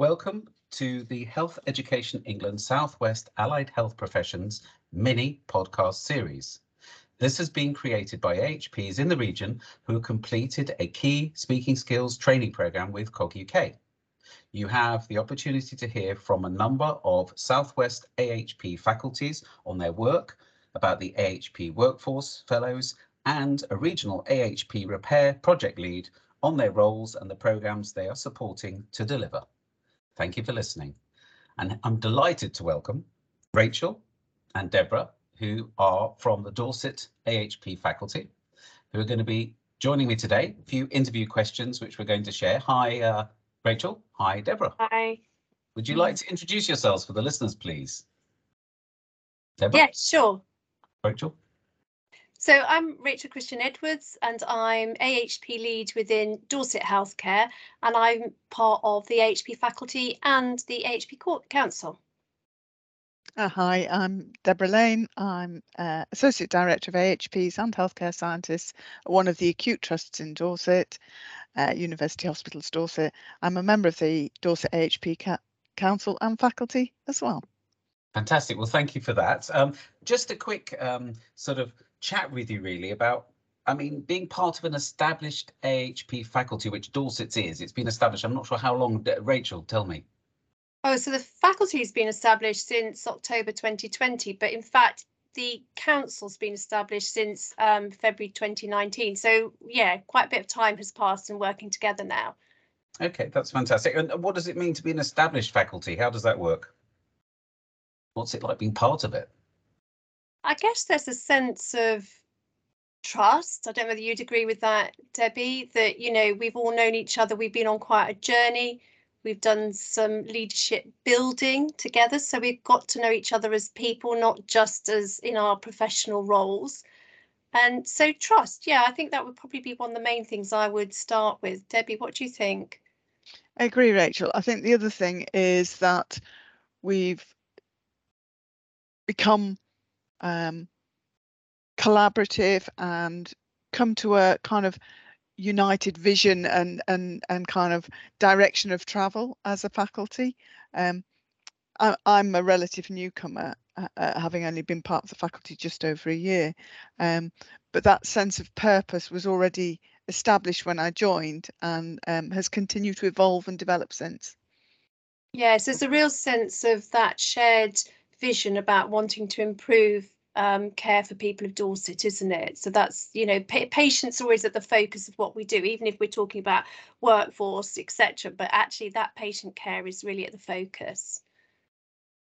Welcome to the Health Education England Southwest Allied Health Professions mini podcast series. This has been created by AHPs in the region who completed a key speaking skills training program with COG UK. You have the opportunity to hear from a number of Southwest AHP faculties on their work about the AHP Workforce Fellows and a regional AHP RePAIR project lead on their roles and the programs they are supporting to deliver. Thank you for listening. And I'm delighted to welcome Rachel and Deborah, who are from the Dorset AHP faculty, who are going to be joining me today. A few interview questions which we're going to share. Hi, uh, Rachel. Hi, Deborah. Hi. Would you like to introduce yourselves for the listeners, please? Deborah? Yeah, sure. Rachel? So I'm Rachel Christian Edwards and I'm AHP lead within Dorset Healthcare and I'm part of the AHP faculty and the AHP Court Council. Uh, hi, I'm Deborah Lane. I'm uh, Associate Director of AHPs and Healthcare Scientists at one of the acute trusts in Dorset, uh, University Hospitals Dorset. I'm a member of the Dorset AHP Council and faculty as well. Fantastic. Well, thank you for that. Um, just a quick um, sort of chat with you really about I mean, being part of an established AHP faculty, which Dorset is, it's been established. I'm not sure how long. Rachel, tell me. Oh, so the faculty has been established since October 2020, but in fact, the council's been established since um, February 2019. So yeah, quite a bit of time has passed and working together now. Okay, that's fantastic. And what does it mean to be an established faculty? How does that work? What's it like being part of it? I guess there's a sense of trust. I don't know whether you'd agree with that, Debbie, that, you know, we've all known each other. We've been on quite a journey. We've done some leadership building together. So we've got to know each other as people, not just as in our professional roles. And so trust, yeah, I think that would probably be one of the main things I would start with. Debbie, what do you think? I agree, Rachel. I think the other thing is that we've become um, collaborative and come to a kind of united vision and and and kind of direction of travel as a faculty. Um, I, am a relative newcomer, uh, uh, having only been part of the faculty just over a year, um, but that sense of purpose was already established when I joined and um, has continued to evolve and develop since. Yes, there's a real sense of that shared vision about wanting to improve um, care for people of Dorset, isn't it? So that's, you know, pa patients always at the focus of what we do, even if we're talking about workforce, etc. But actually, that patient care is really at the focus.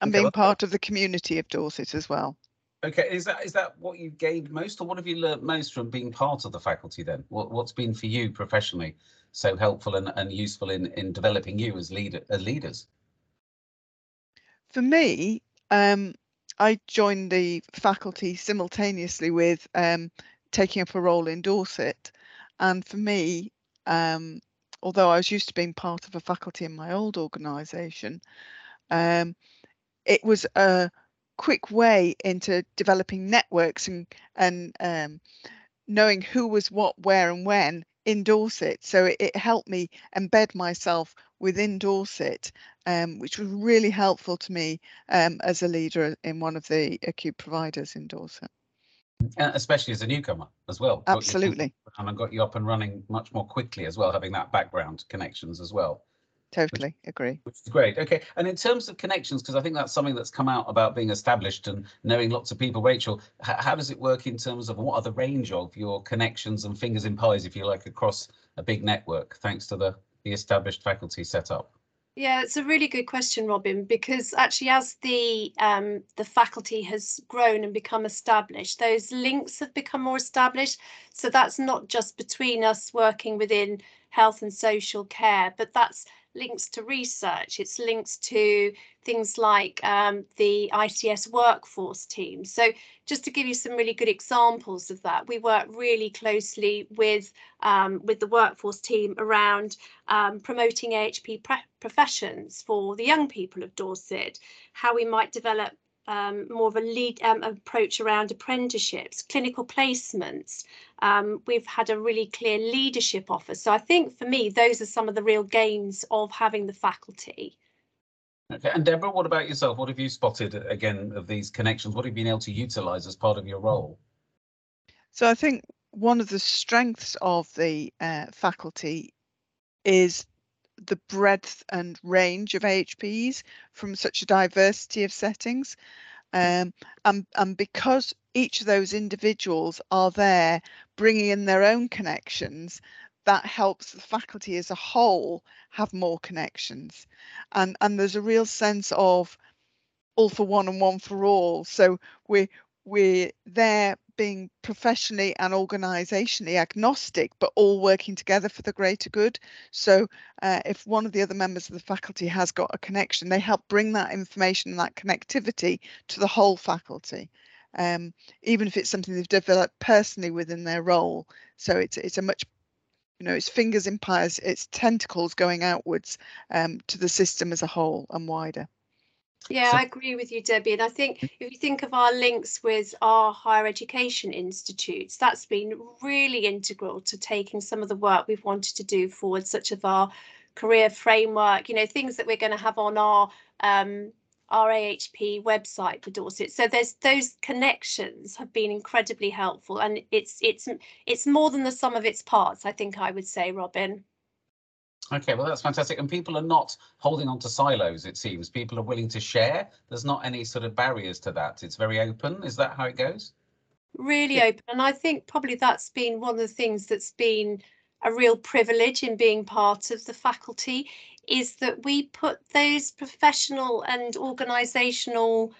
And being part of the community of Dorset as well. Okay, is that is that what you gained most, or what have you learnt most from being part of the faculty? Then, what what's been for you professionally so helpful and, and useful in in developing you as leader as leaders? For me, um, I joined the faculty simultaneously with um, taking up a role in Dorset. And for me, um, although I was used to being part of a faculty in my old organisation, um, it was a quick way into developing networks and and um, knowing who was what, where, and when in Dorset. So it, it helped me embed myself within Dorset, um, which was really helpful to me um, as a leader in one of the acute providers in Dorset. especially as a newcomer as well. Absolutely. And I got you up and running much more quickly as well, having that background connections as well. Totally which, agree. Which is great. Okay. And in terms of connections, because I think that's something that's come out about being established and knowing lots of people, Rachel, how does it work in terms of what are the range of your connections and fingers in pies, if you like, across a big network, thanks to the, the established faculty setup? Yeah, it's a really good question, Robin, because actually as the um, the faculty has grown and become established, those links have become more established. So that's not just between us working within health and social care, but that's links to research, it's links to things like um, the ICS workforce team. So just to give you some really good examples of that, we work really closely with, um, with the workforce team around um, promoting AHP professions for the young people of Dorset, how we might develop um, more of a lead um, approach around apprenticeships, clinical placements. Um, we've had a really clear leadership offer. So I think for me, those are some of the real gains of having the faculty. Okay, and Deborah, what about yourself? What have you spotted again of these connections? What have you been able to utilise as part of your role? So I think one of the strengths of the uh, faculty is the breadth and range of AHPs from such a diversity of settings. Um, and, and because each of those individuals are there bringing in their own connections, that helps the faculty as a whole have more connections. And, and there's a real sense of all for one and one for all. So we're, we're there being professionally and organisationally agnostic, but all working together for the greater good. So uh, if one of the other members of the faculty has got a connection, they help bring that information and that connectivity to the whole faculty. Um, even if it's something they've developed personally within their role. So it's it's a much you know it's fingers in pies, it's tentacles going outwards um, to the system as a whole and wider. Yeah, So- I agree with you, Debbie. And I think if you think of our links with our higher education institutes, that's been really integral to taking some of the work we've wanted to do forward, such as our career framework, you know, things that we're going to have on our um, our AHP website for Dorset. So there's those connections have been incredibly helpful, and it's it's it's more than the sum of its parts. I think I would say, Robin. Okay, well, that's fantastic. And people are not holding on to silos, it seems. People are willing to share. There's not any sort of barriers to that. It's very open. Is that how it goes? really Yeah. open and i think probably that's been one of the things that's been a real privilege in being part of the faculty is that we put those professional and organizational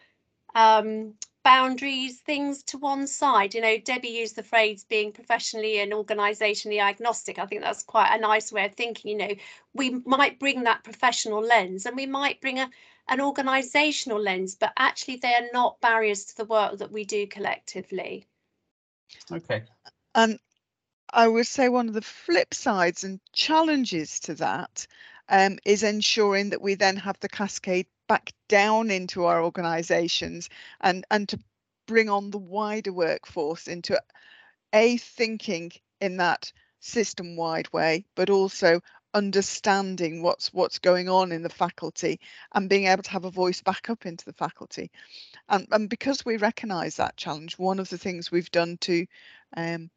um, boundaries things to one side you know debbie used the phrase being professionally and organizationally agnostic i think that's quite a nice way of thinking you know we might bring that professional lens and we might bring a an organizational lens, but actually they are not barriers to the work that we do collectively. Okay. And I would say one of the flip sides and challenges to that um, is ensuring that we then have the cascade back down into our organisations and and to bring on the wider workforce into a thinking in that system wide way, but also understanding what's what's going on in the faculty and being able to have a voice back up into the faculty. And, and because we recognise that challenge, one of the things we've done to um,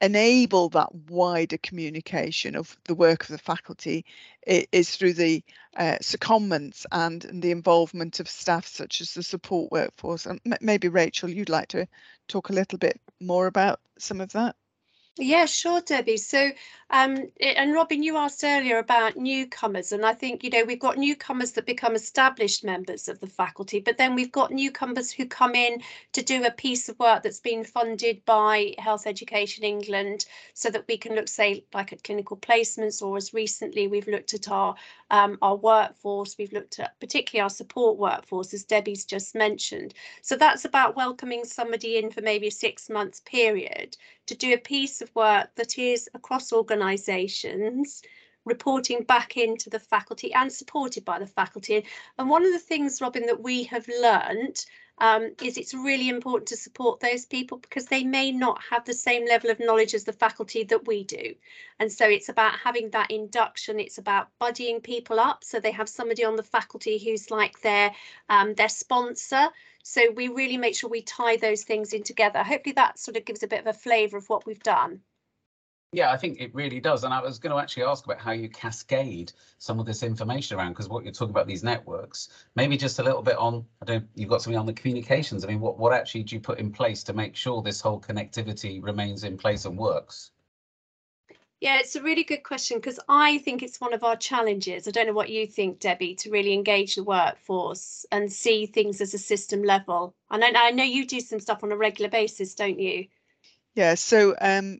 enable that wider communication of the work of the faculty is through the uh, secondments and, the involvement of staff such as the support workforce. And maybe Rachel, you'd like to talk a little bit more about some of that. Yeah, sure, Debbie. So, um, and Robin, you asked earlier about newcomers, and I think, you know, we've got newcomers that become established members of the faculty, but then we've got newcomers who come in to do a piece of work that's been funded by Health Education England so that we can look, say, like at clinical placements, or as recently we've looked at our um, our workforce, we've looked at particularly our support workforce, as Debbie's just mentioned. So that's about welcoming somebody in for maybe a six months period to do a piece of work that is across organisations, reporting back into the faculty and supported by the faculty. And one of the things, Robin, that we have learned um, is it's really important to support those people because they may not have the same level of knowledge as the faculty that we do. And so it's about having that induction. It's about buddying people up so they have somebody on the faculty who's like their um, their sponsor. So we really make sure we tie those things in together. Hopefully that sort of gives a bit of a flavour of what we've done. Yeah, I think it really does. And I was going to actually ask about how you cascade some of this information around, because what you're talking about these networks, maybe just a little bit on, I don't, you've got something on the communications. I mean, what, what actually do you put in place to make sure this whole connectivity remains in place and works? Yeah, it's a really good question because I think it's one of our challenges. I don't know what you think, Debbie, to really engage the workforce and see things as a system level. And I, I know you do some stuff on a regular basis, don't you? Yeah, so um,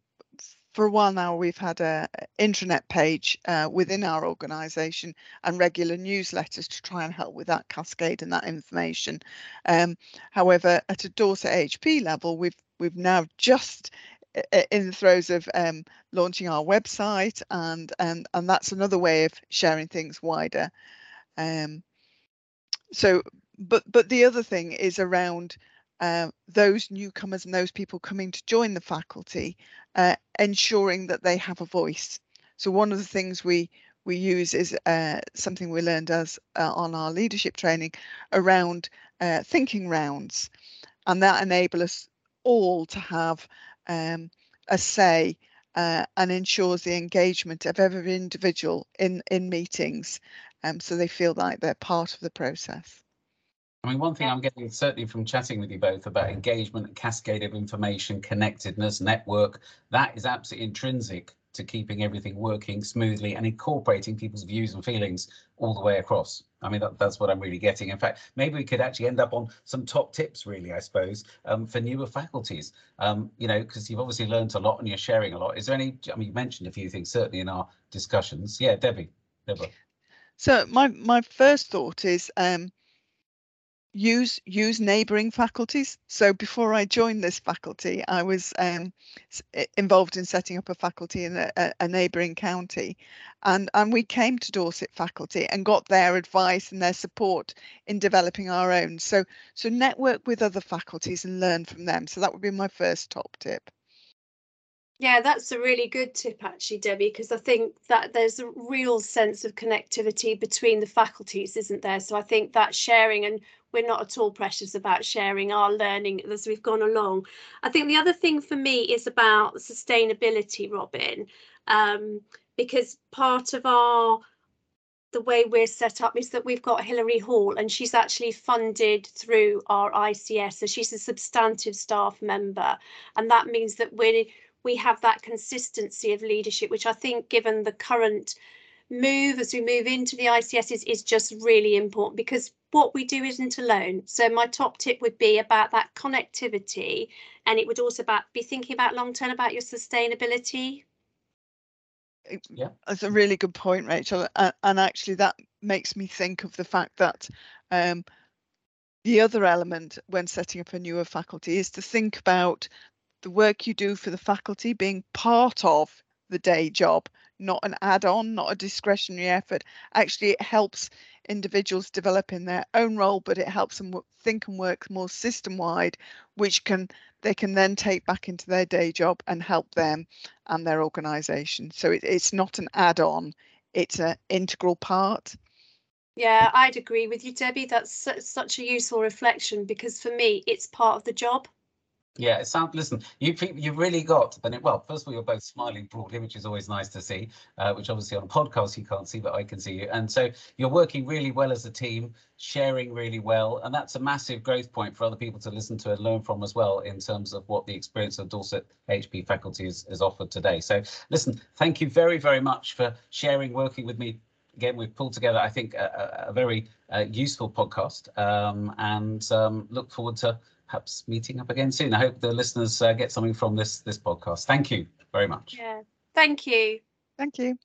for a while now, we've had a a intranet page uh, within our organisation and regular newsletters to try and help with that cascade and that information. Um, however, at a Dorset HP level, we've we've now just in the throes of um, launching our website, and and and that's another way of sharing things wider. Um, so, but but the other thing is around uh, those newcomers and those people coming to join the faculty, uh, ensuring that they have a voice. So one of the things we we use is uh, something we learned as uh, on our leadership training around uh, thinking rounds, and that enable us all to have um, a say uh, and ensures the engagement of every individual in in meetings, um, so they feel like they're part of the process. I mean, one thing I'm getting certainly from chatting with you both about engagement, cascade of information, connectedness, network, that is absolutely intrinsic to keeping everything working smoothly and incorporating people's views and feelings all the way across. I mean, that, that's what I'm really getting. In fact, maybe we could actually end up on some top tips, really, I suppose, um, for newer faculties. Um, you know, because you've obviously learned a lot and you're sharing a lot. Is there any? I mean, you mentioned a few things certainly in our discussions. Yeah, Debbie. Deborah. So my my first thought is um, use use neighbouring faculties. So before I joined this faculty, I was um, involved in setting up a faculty in a, a, neighbouring county, and and we came to Dorset faculty and got their advice and their support in developing our own. So so network with other faculties and learn from them. So that would be my first top tip. Yeah, that's a really good tip, actually, Debbie, because I think that there's a real sense of connectivity between the faculties, isn't there? So I think that sharing, and we're not at all precious about sharing our learning as we've gone along. I think the other thing for me is about sustainability, Robin, um, because part of our the way we're set up is that we've got Hilary Hall and she's actually funded through our ICS. So she's a substantive staff member. And that means that we're we have that consistency of leadership, which I think, given the current move as we move into the ICS, is, is just really important because what we do isn't alone. So my top tip would be about that connectivity, and it would also about be thinking about long term about your sustainability. Yeah, that's a really good point, Rachel. And, and actually, that makes me think of the fact that um, the other element when setting up a newer faculty is to think about the work you do for the faculty being part of the day job, not an add on, not a discretionary effort. Actually, it helps individuals develop in their own role, but it helps them think and work more system wide, which can they can then take back into their day job and help them and their organisation. So it, it's not an add on, it's an integral part. Yeah, I'd agree with you, Debbie. That's such a useful reflection because for me, it's part of the job. Yeah, it sounds. Listen, you you've really got. Then it, well, first of all, you're both smiling broadly, which is always nice to see. Uh, which obviously on a podcast you can't see, but I can see you. And so you're working really well as a team, sharing really well, and that's a massive growth point for other people to listen to and learn from as well in terms of what the experience of Dorset HP faculty is, is offered today. So listen, thank you very very much for sharing, working with me again, we've pulled together, I think, a, a very uh, useful podcast um, and um, look forward to perhaps meeting up again soon. I hope the listeners uh, get something from this this podcast. Thank you very much. Yeah, thank you. Thank you.